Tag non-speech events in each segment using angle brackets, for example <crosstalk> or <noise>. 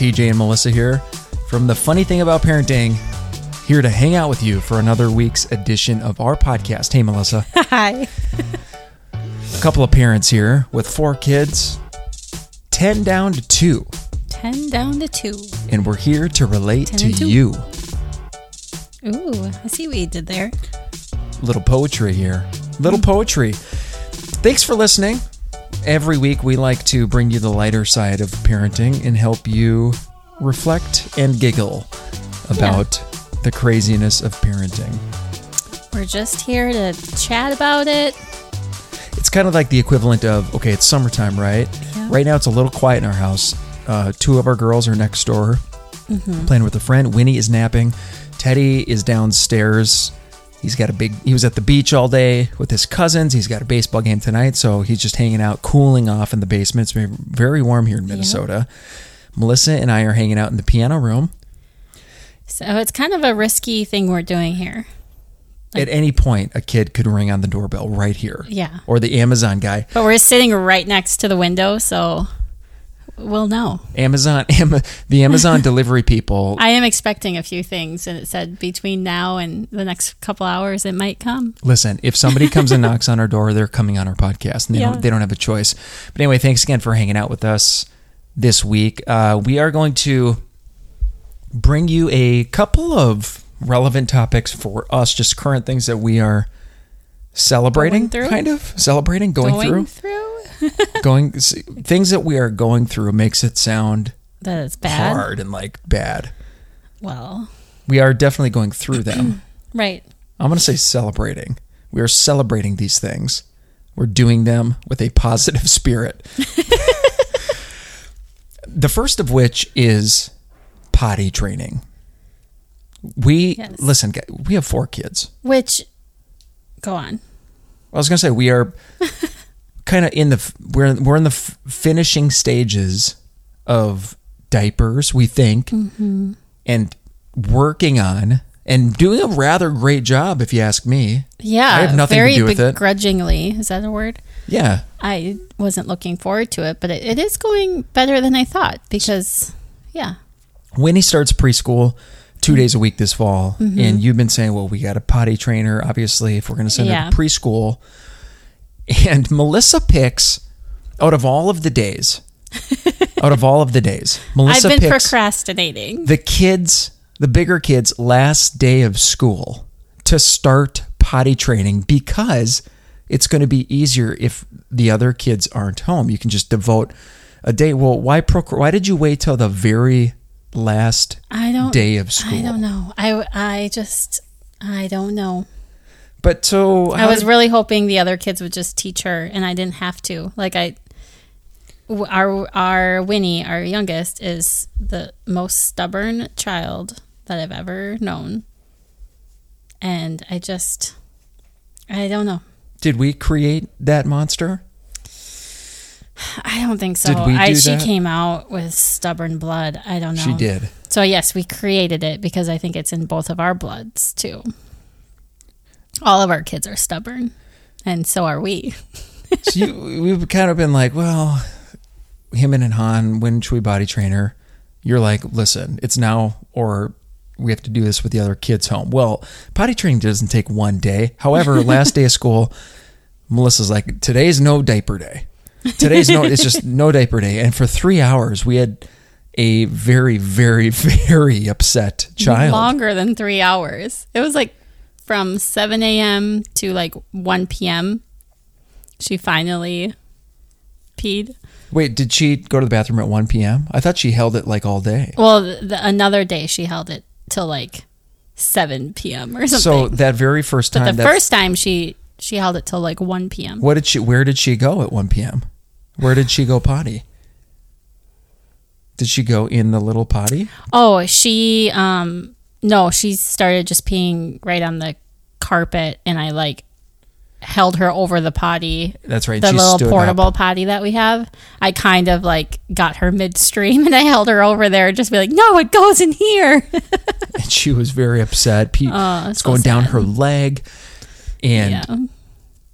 TJ and Melissa here from The Funny Thing About Parenting, here to hang out with you for another week's edition of our podcast. Hey, Melissa. <laughs> Hi. A couple of parents here with four kids, 10 down to two, 10 down to 2. and we're here to relate to two. you. Ooh, I see what you did there. Little poetry here. Little mm. poetry. Thanks for listening. Every week, we like to bring you the lighter side of parenting and help you reflect and giggle about the craziness of parenting. We're just here to chat about it. It's kind of like the equivalent of okay, it's summertime, right? Yeah. Right now, it's a little quiet in our house. Uh, two of our girls are next door Mm-hmm. playing with a friend. Winnie is napping. Teddy is downstairs. He's got a big. He was at the beach all day with his cousins. He's got a baseball game tonight, so he's just hanging out, cooling off in the basement. It's very, very warm here in Minnesota. Melissa and I are hanging out in the piano room. So it's kind of a risky thing we're doing here. At any point, a kid could ring on the doorbell right here. Yeah. Or the Amazon guy. But we're sitting right next to the window, so we'll know. Amazon, <laughs> Am- the Amazon <laughs> delivery people. I am expecting a few things, and it said between now and the next couple hours, it might come. Listen, if somebody <laughs> comes and knocks on our door, they're coming on our podcast, and they Yeah. don't they don't have a choice. But anyway, thanks again for hanging out with us this week. Uh, we are going to bring you a couple of relevant topics for us, just current things that we are celebrating, through? kind of celebrating, going, Going through, through? <laughs> going things that we are going through makes it sound that is bad. hard and like bad. Well, We are definitely going through them. <clears throat> right. I'm going to say celebrating. We are celebrating these things. We're doing them with a positive <laughs> spirit. the first of which is potty training. We Yes. listen, we have four kids. Which, go on. I was going to say we are <laughs> kind of in the we're we're in the f- finishing stages of diapers, we think, mm-hmm. and working on and doing a rather great job if you ask me. Yeah, I have nothing to do with it. begrudgingly. Is that a word? Yeah. I wasn't looking forward to it, but it, it is going better than I thought because, yeah, When he starts preschool two days a week this fall, Mm-hmm. and you've been saying, "Well, we got a potty trainer, obviously, if we're going to send her to preschool." And <laughs> Melissa picks out of all of the days, <laughs> out of all of the days, Melissa I've been procrastinating. the kids, the bigger kids, last day of school to start potty training because it's going to be easier if the other kids aren't home. You can just devote a day. Well, why procr- Why did you wait till the very last I don't day of school? I don't know. I I just I don't know. But so I was did- really hoping the other kids would just teach her, and I didn't have to. Like I. our our Winnie, our youngest, is the most stubborn child that I've ever known, and I just I don't know. did we create that monster? I don't think so. Did we I, do she that? came out with stubborn blood. I don't know. She did. So yes, we created it because I think it's in both of our bloods too. All of our kids are stubborn, and so are we. <laughs> So you, we've kind of been like, well, him and Han, when should we body train her? You're like, listen, it's now or we have to do this with the other kids home. Well, potty training doesn't take one day. However, last day of <laughs> school, Melissa's like, today's no diaper day. Today's no, it's just no diaper day. And for three hours, we had a very, very, <laughs> very upset child. Longer than three hours. It was like from 7 a.m. to like 1 p.m. She finally peed. Wait, did she go to the bathroom at 1 p.m.? I thought she held it like all day. Well, the, the, another day she held it till like 7 p.m. or something. So that very first time, but the first time she she held it till like 1 p.m. What did she? Where did she go at 1 p.m.? Where did she go potty? Did she go in the little potty? Oh, she um no, she started just peeing right on the carpet and I like held her over the potty. That's right. The little portable up. potty that we have. I kind of like got her midstream <laughs> and I held her over there and just be like, No, it goes in here. <laughs> and she was very upset. Pee, Oh, it's so going down her leg, and yeah.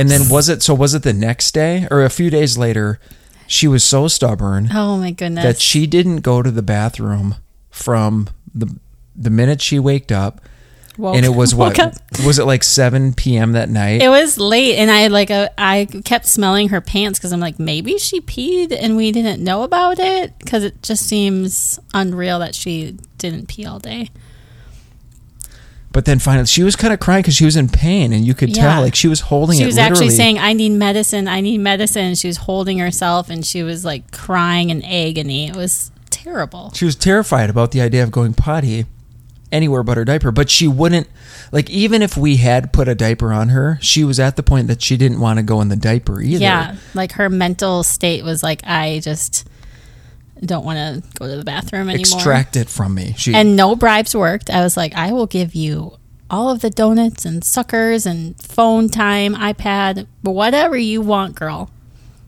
And then was it? So was it the next day or a few days later? She was so stubborn Oh my goodness. that she didn't go to the bathroom from the the minute she waked up. Woke- and it was <laughs> what? Was it like 7 p.m. that night? It was late, and I like uh, I kept smelling her pants because I'm like maybe she peed and we didn't know about it because it just seems unreal that she didn't pee all day. But then finally, she was kind of crying because she was in pain, and you could Yeah. tell like she was holding it. She was actually saying, "I need medicine. I need medicine." She was holding herself, and she was like crying in agony. It was terrible. she was terrified about the idea of going potty anywhere but her diaper. But she wouldn't like even if we had put a diaper on her, she was at the point that she didn't want to go in the diaper either. Yeah, like her mental state was like, "I just don't want to go to the bathroom anymore." Extract it from me. She and no bribes worked. I was like, I will give you all of the donuts and suckers and phone time, iPad, whatever you want, girl.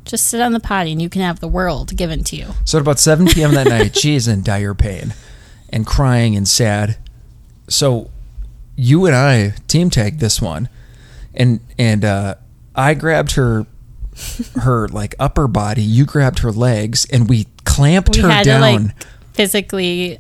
Just sit on the potty and you can have the world given to you. So at about 7 p.m. that night, she is in dire pain and crying and sad. So you and I team tagged this one, and and uh, I grabbed her her like upper body. You grabbed her legs, and we clamped We her down. to like physically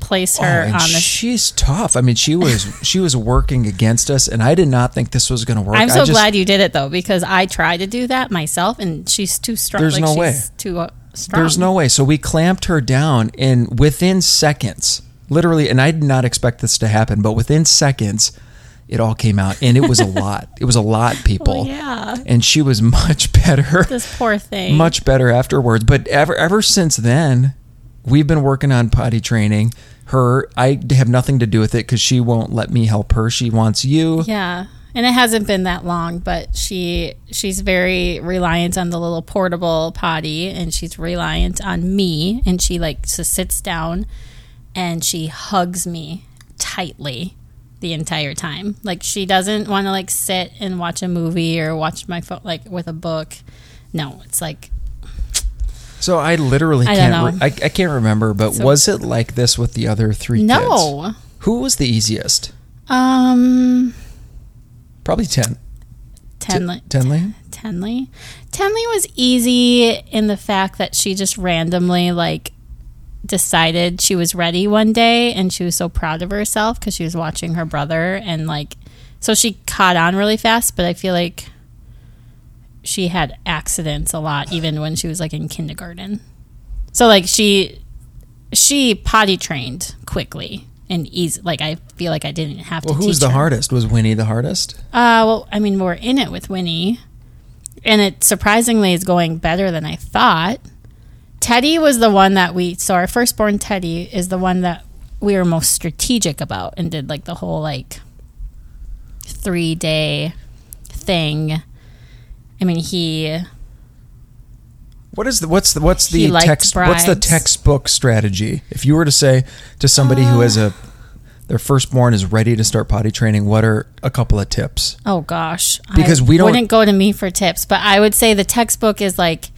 place Oh, her and on the. she's tough. I mean, she was <laughs> she was working against us, and I did not think this was going to work. I'm so just- glad you did it though because I tried to do that myself and she's too strong. There's like, no she's way. Too uh, strong. There's no way. So we clamped her down, and within seconds, literally, and I did not expect this to happen, but within seconds, it all came out, and it was a <laughs> lot. It was a lot, people. Well, yeah. And she was <laughs> much better, This poor thing. much better afterwards. But ever ever since then, we've been working on potty training. Her, I have nothing to do with it because she won't let me help her. She wants you. Yeah. And it hasn't been that long, but she she's very reliant on the little portable potty and she's reliant on me and she like just sits down and she hugs me tightly the entire time. Like she doesn't want to like sit and watch a movie or watch my phone like with a book. No, it's like So I literally I can't. Re- I, I can't remember, but So- was it like this with the other three kids? no. Who was the easiest? Um Probably ten. Tenley. Tenley. Tenley. Tenley was easy in the fact that she just randomly like decided she was ready one day and she was so proud of herself because she was watching her brother and like so she caught on really fast but i feel like she had accidents a lot even when she was like in kindergarten so like she she potty trained quickly and easy like i feel like i didn't have Well, to who was the her. hardest? Was Winnie the hardest? Uh, well, I mean, we're in it with Winnie, and it surprisingly is going better than I thought. Teddy was the one that we so our firstborn Teddy is the one that we were most strategic about and did like the whole like three day thing. I mean, he What is the what's the what's the text what's the textbook strategy? If you were to say to somebody who has a Uh. their firstborn is ready to start potty training, what are a couple of tips? Oh gosh, Because I we don't- wouldn't go to me for tips, but I would say the textbook is like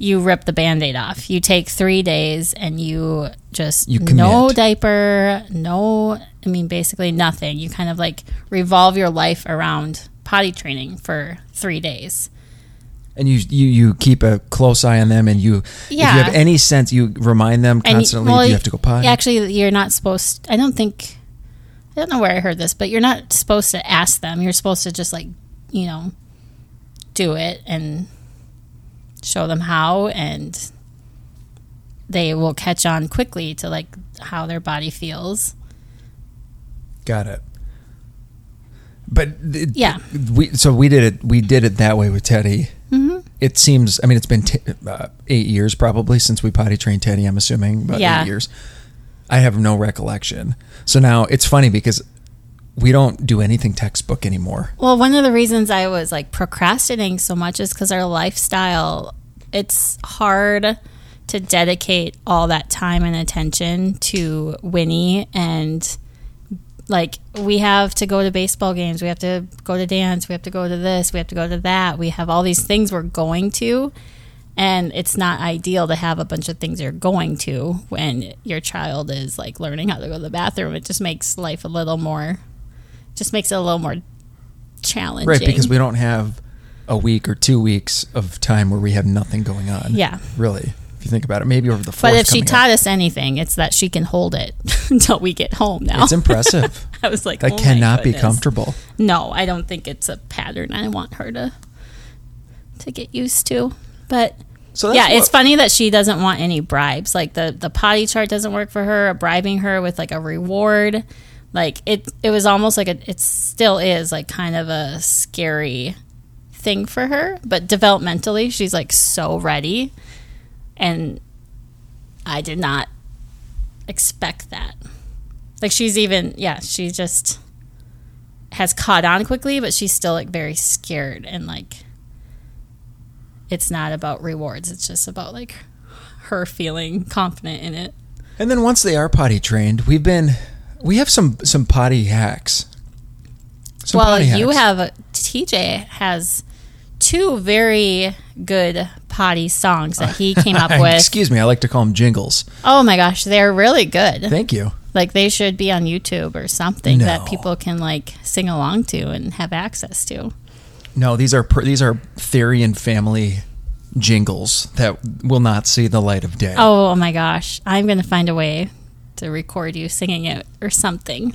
you rip the band-aid off. You take three days and you just You no diaper, no. I mean, basically nothing. You kind of like revolve your life around potty training for three days. And you you you keep a close eye on them, and you if you have any sense, you remind them constantly. well, you have to go potty? Actually, you're not supposed. I don't think. I don't know where I heard this, but you're not supposed to ask them. You're supposed to just like, you know, do it and show them how, and they will catch on quickly to like how their body feels. Got it. But it- Yeah. we so we did it. We did it that way with Teddy. Mm-hmm. It seems. I mean, it's been t- uh, eight years probably since we potty trained Teddy. I'm assuming about Yeah. eight years. I have no recollection. So now it's funny because we don't do anything textbook anymore. Well, one of the reasons I was like procrastinating so much is because our lifestyle, it's hard to dedicate all that time and attention to Winnie. And like, we have to go to baseball games, we have to go to dance, we have to go to this, we have to go to that. We have all these things we're going to. And it's not ideal to have a bunch of things you're going to when your child is like learning how to go to the bathroom. It just makes life a little more, just makes it a little more challenging. Right, because we don't have a week or two weeks of time where we have nothing going on. Yeah. Really, if you think about it, maybe over the fourth. But if she coming up. taught us anything, it's that she can hold it <laughs> until we get home now. it's impressive. <laughs> I was like, that oh cannot be comfortable. No, I don't think it's a pattern I want her to to get used to. But So yeah, it's funny that she doesn't want any bribes. Like the the potty chart doesn't work for her. Bribing her with like a reward, like it it was almost like a, it still is like kind of a scary thing for her. But developmentally, she's like so ready, and I did not expect that. Like she's even yeah, she just has caught on quickly, but she's still like very scared and like it's not about rewards. It's just about like her feeling confident in it. And then once they are potty trained, we've been we have some some potty hacks. Some well, potty you hacks. have uh, TJ has two very good potty songs that he came up <laughs> with. Excuse me, I like to call them jingles. Oh my gosh, they're really good. Thank you. Like they should be on YouTube or something that people can like sing along to and have access to. No, these are per, these are Therrien family jingles that will not see the light of day. Oh, oh my gosh, I'm gonna find a way to record you singing it or something.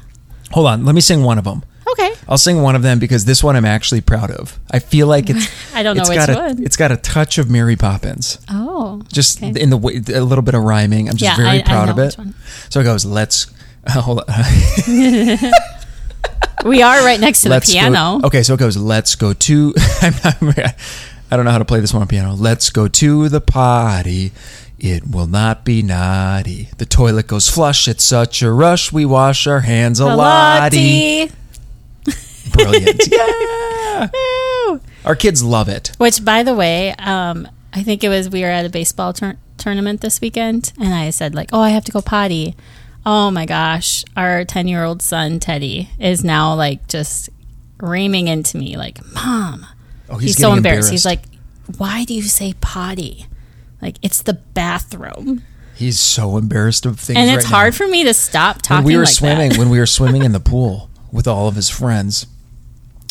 Hold on, let me sing one of them. Okay. I'll sing one of them because this one I'm actually proud of. I feel like it's <laughs> I don't know it's which got a, one. It's got a touch of Mary Poppins. Oh. Just Okay. in the way, a little bit of rhyming. I'm just Yeah, very I- I proud of it. So it goes, let's <laughs> uh, hold on. <laughs> We are right next to the let's piano. Go, okay, so it goes, let's go to I'm not, I don't know how to play this one on piano. Let's go to the potty. It will not be naughty. The toilet goes flush. It's such a rush. We wash our hands a lot. <laughs> Brilliant. yeah. Woo. Our kids love it. Which, by the way, um, I think it was we were at a baseball tur- tournament this weekend, and I said like, "Oh, I have to go potty." Oh my gosh, our ten-year-old son Teddy is now like just reaming into me like, "Mom." Oh, He's, he's, so getting embarrassed. He's embarrassed. like, "Why do you say potty?" Like it's the bathroom, he's so embarrassed of things. and it's right hard now. for me to stop talking. when we were like swimming when we were <laughs> swimming in the pool with all of his friends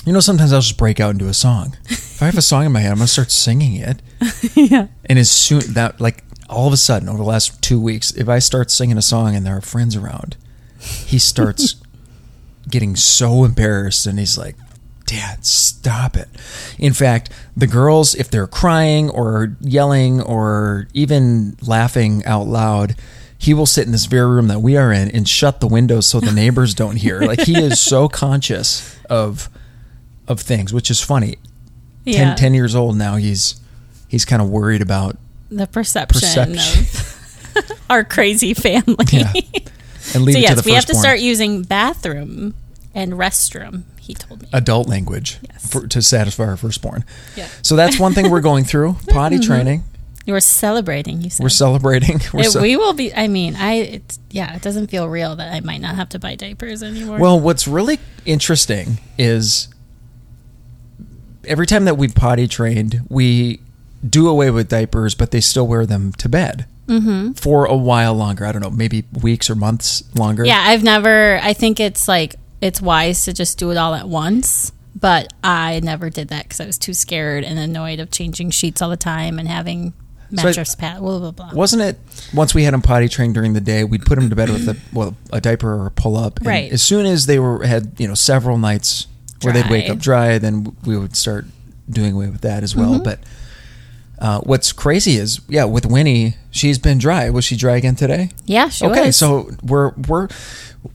you know sometimes i'll just break out into a song if i have a song in my head i'm gonna start singing it <laughs> yeah. and as soon that like all of a sudden over the last two weeks if i start singing a song and there are friends around he starts <laughs> getting so embarrassed and he's like dad stop it in fact the girls if they're crying or yelling or even laughing out loud he will sit in this very room that we are in and shut the windows so the <laughs> neighbors don't hear like he is so conscious of of things which is funny Yeah. 10, 10 years old now he's he's kind of worried about the perception, Perception. of <laughs> our crazy family. Yeah. and leave so yes, we have to start using bathroom and restroom. He told me. adult language Yes. for, to satisfy our firstborn Yeah. so that's one thing we're <laughs> going through potty training You were celebrating. You said we're celebrating we're It- ce- we will be. I mean, I. It's, yeah, it doesn't feel real that I might not have to buy diapers anymore. Well, what's really interesting is every time that we've potty trained, we do away with diapers, but they still wear them to bed Mm-hmm. for a while longer. I don't know, maybe weeks or months longer. yeah, I've never. I think it's like it's wise to just do it all at once. But I never did that because I was too scared and annoyed of changing sheets all the time and having So mattress pad. Blah blah blah. Wasn't it once we had them potty trained during the day, we'd put them to bed with a well a diaper or a pull up. And Right. As soon as they were had you know several nights where they'd wake up dry, then we would start doing away with that as well. Mm-hmm. But uh, what's crazy is yeah, with Winnie, she's been dry. Was she dry again today? Yeah, okay, was. so we're we're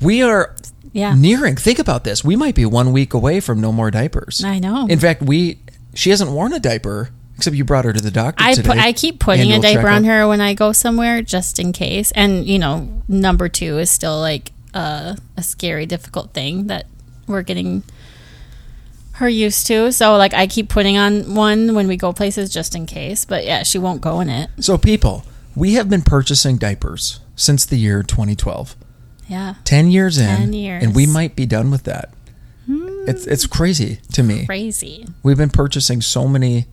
we are Yeah. nearing. Think about this. We might be one week away from no more diapers. I know. In fact, we she hasn't worn a diaper except you brought her to the doctor I today. put, I keep putting a diaper on her when I go somewhere just in case. And you know, number two is still like a, a scary, difficult thing that we're getting her used to. So like I keep putting on one when we go places just in case. But yeah, she won't go in it. So people, we have been purchasing diapers since the year 2012. Yeah, 10 years in 10 years. and we might be done with that. Hmm. It's it's crazy to me. crazy. We've been purchasing so many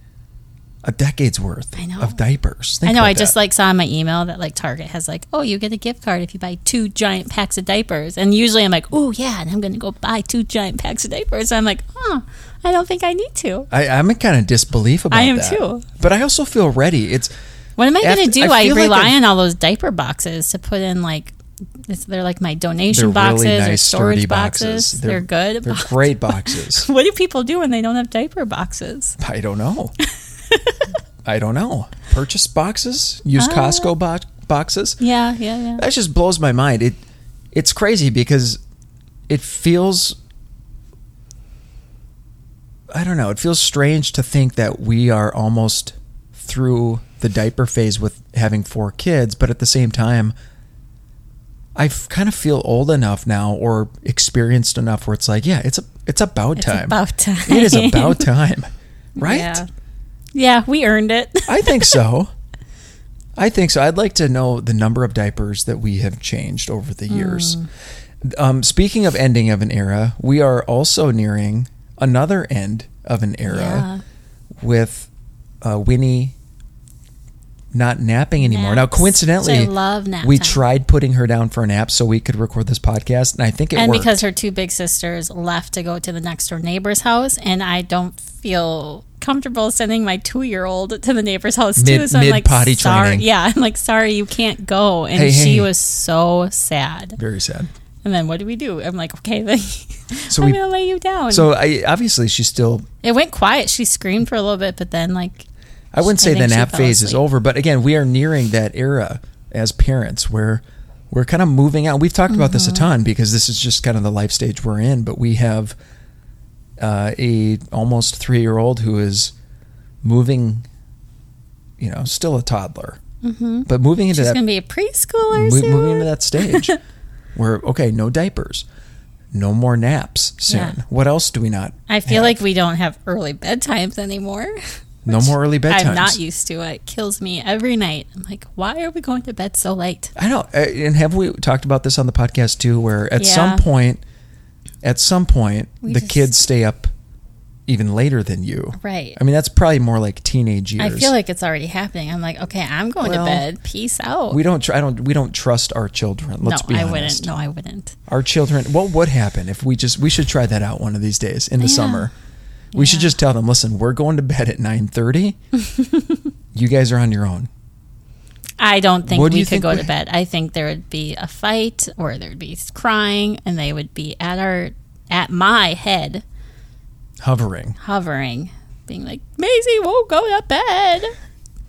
a decade's worth I know. of diapers. I know. I just that. like saw in my email that like Target has like, oh, you get a gift card if you buy two giant packs of diapers. And usually I'm like, oh yeah, and I'm gonna go buy two giant packs of diapers. And I'm like, huh, I don't think I need to. I, I'm in kind of disbelief about I am that. too. But I also feel ready. It's What am I gonna do? I I, feel like rely on all those diaper boxes to put in like. It's, they're like my donation they're boxes really or storage boxes. boxes. They're, good. They're great <laughs> boxes. what do people do when they don't have diaper boxes? <laughs> I don't know. <laughs> I don't know. Purchase boxes, use Ah. Costco bo- boxes. Yeah, yeah, yeah. That just blows my mind. It it's crazy because it feels I don't know. It feels strange to think that we are almost through the diaper phase with having four kids, but at the same time I kind of feel old enough now or experienced enough where it's like, yeah, it's a, it's about It's time. about time. <laughs> It is about time. <laughs> Right? Yeah. Yeah, we earned it. <laughs> I think so. I think so. I'd like to know the number of diapers that we have changed over the years. Um, speaking of ending of an era, we are also nearing another end of an era Yeah. with uh, Winnie not napping anymore. Now, Naps. coincidentally, I love nap we time. tried putting her down for a nap so we could record this podcast, and I think it and worked. because her two big sisters left to go to the next door neighbor's house, and I don't feel comfortable sending my two year old to the neighbor's house too. Mid- so I'm like, mid-potty sorry. training. Yeah, I'm like, sorry, you can't go. And Hey, she hey. was so sad. Very sad. And then what do we do? I'm like, okay, then <laughs> So I'm we. gonna lay you down. So I obviously she's still it went quiet. She screamed for a little bit, but then like I wouldn't I say the nap phase is over, but again, we are nearing that era as parents where we're kind of moving out. We've talked about this a Mm-hmm. ton because this is just kind of the life stage we're in. But we have uh, a almost three year old who is moving, you know, still a toddler, mm-hmm. but moving into she's that gonna be a preschooler mo- soon. moving into that stage <laughs> where okay, no diapers, no more naps soon. Yeah. What else do we not? I feel have? like we don't have early bedtimes anymore. <laughs> no more early bedtimes. I'm not used to it. It kills me every night. I'm like, why are we going to bed so late? I know. uh, And have we talked about this on the podcast too? Where at Yeah. some point, at some point, We the just- kids stay up even later than you. Right. I mean, that's probably more like teenage years. I feel like it's already happening. I'm like, okay, I'm going Well, to bed. Peace out. we don't. Tr- I don't. We don't trust our children. Let's no, be I wouldn't. No, I wouldn't. Our children. What would happen if we just? We should try that out one of these days in the Yeah. summer. We should just tell them, listen, we're going to bed at nine thirty. <laughs> you guys are on your own. I don't think What we you could think go we- to bed. I think there would be a fight or there'd be crying and they would be at our at my head Hovering. hovering, being like, Maisie won't go to bed. <laughs>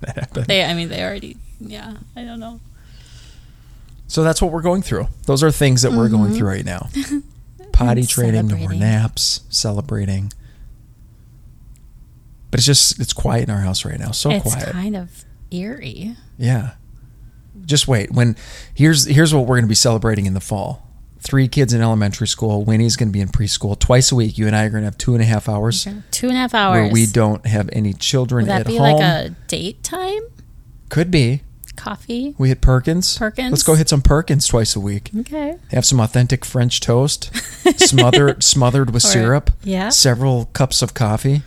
That happened. They I mean they already yeah, I don't know. So that's what we're going through. Those are things that we're going mm-hmm. through right now. <laughs> Potty training, no more naps, celebrating. But it's just it's quiet in our house right now. So quiet. it's quiet. kind of eerie. Yeah. Just wait. When here's here's what we're going to be celebrating in the fall. Three kids in elementary school. Winnie's going to be in preschool twice a week. You and I are going to have two and a half hours Two and a half hours. where we don't have any children Would that at be home. like a date time? Could be. Coffee? We hit Perkins. Perkins? Let's go hit some Perkins twice a week. Okay. Have some authentic French toast, <laughs> smothered smothered with Or- syrup. yeah. Several cups of coffee.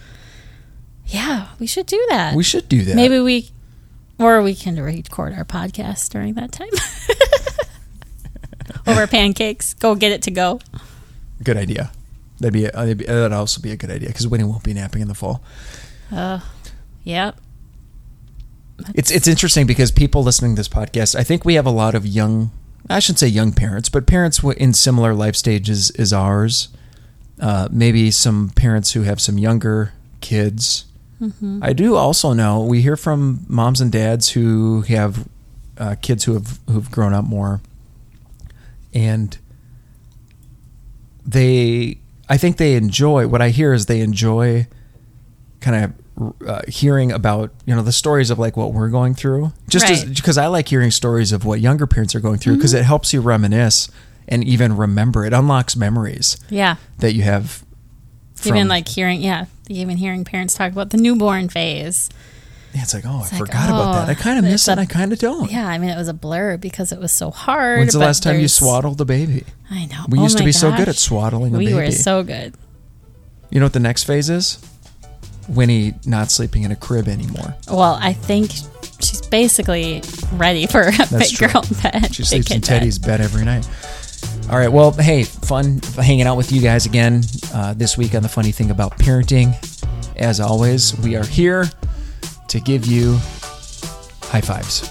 Yeah, we should do that. We should do that. Maybe we, or we can record our podcast during that time. <laughs> Over pancakes. Go get it to go. Good idea. That'd be, a, that'd also be a good idea because Winnie won't be napping in the fall. Uh, yep. It's it's interesting because people listening to this podcast, I think we have a lot of young. I shouldn't say young parents, but parents in similar life stages as ours. Uh, maybe some parents who have some younger kids. Mm-hmm. I do also know we hear from moms and dads who have uh, kids who have who've grown up more, and they. I think they enjoy what I hear is they enjoy kind of uh, hearing about you know the stories of like what we're going through just Right. Mm-hmm. because I like hearing stories of what younger parents are going through because it helps you reminisce and even remember it unlocks memories Yeah. that you have from, even like hearing, yeah, even hearing parents talk about the newborn phase. Yeah, it's like oh It's I like, forgot about that oh, I kind of miss it I kind of don't Yeah, I mean, it was a blur because it was so hard. when's the last time you swaddled a baby I know. we Oh used to oh my be so good at gosh. swaddling a baby. We were so good. you know what the next phase is Winnie not sleeping in a crib anymore. Well, I think she's basically ready for a big true. girl bed. She sleeps in kid bed. Teddy's bed every night. All right. Well, hey, fun hanging out with you guys again uh, this week on the funny thing about parenting. As always, we are here to give you high fives.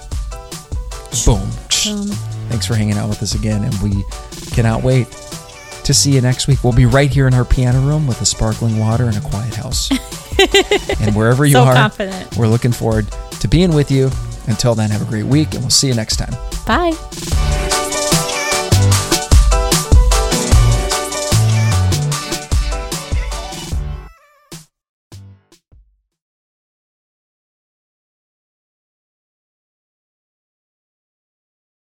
Boom. Um, Thanks for hanging out with us again, and we cannot wait to see you next week. We'll be right here in our piano room with a sparkling water and a quiet house. <laughs> and wherever you So are, confident. we're looking forward to being with you. Until then, have a great week, and we'll see you next time. Bye.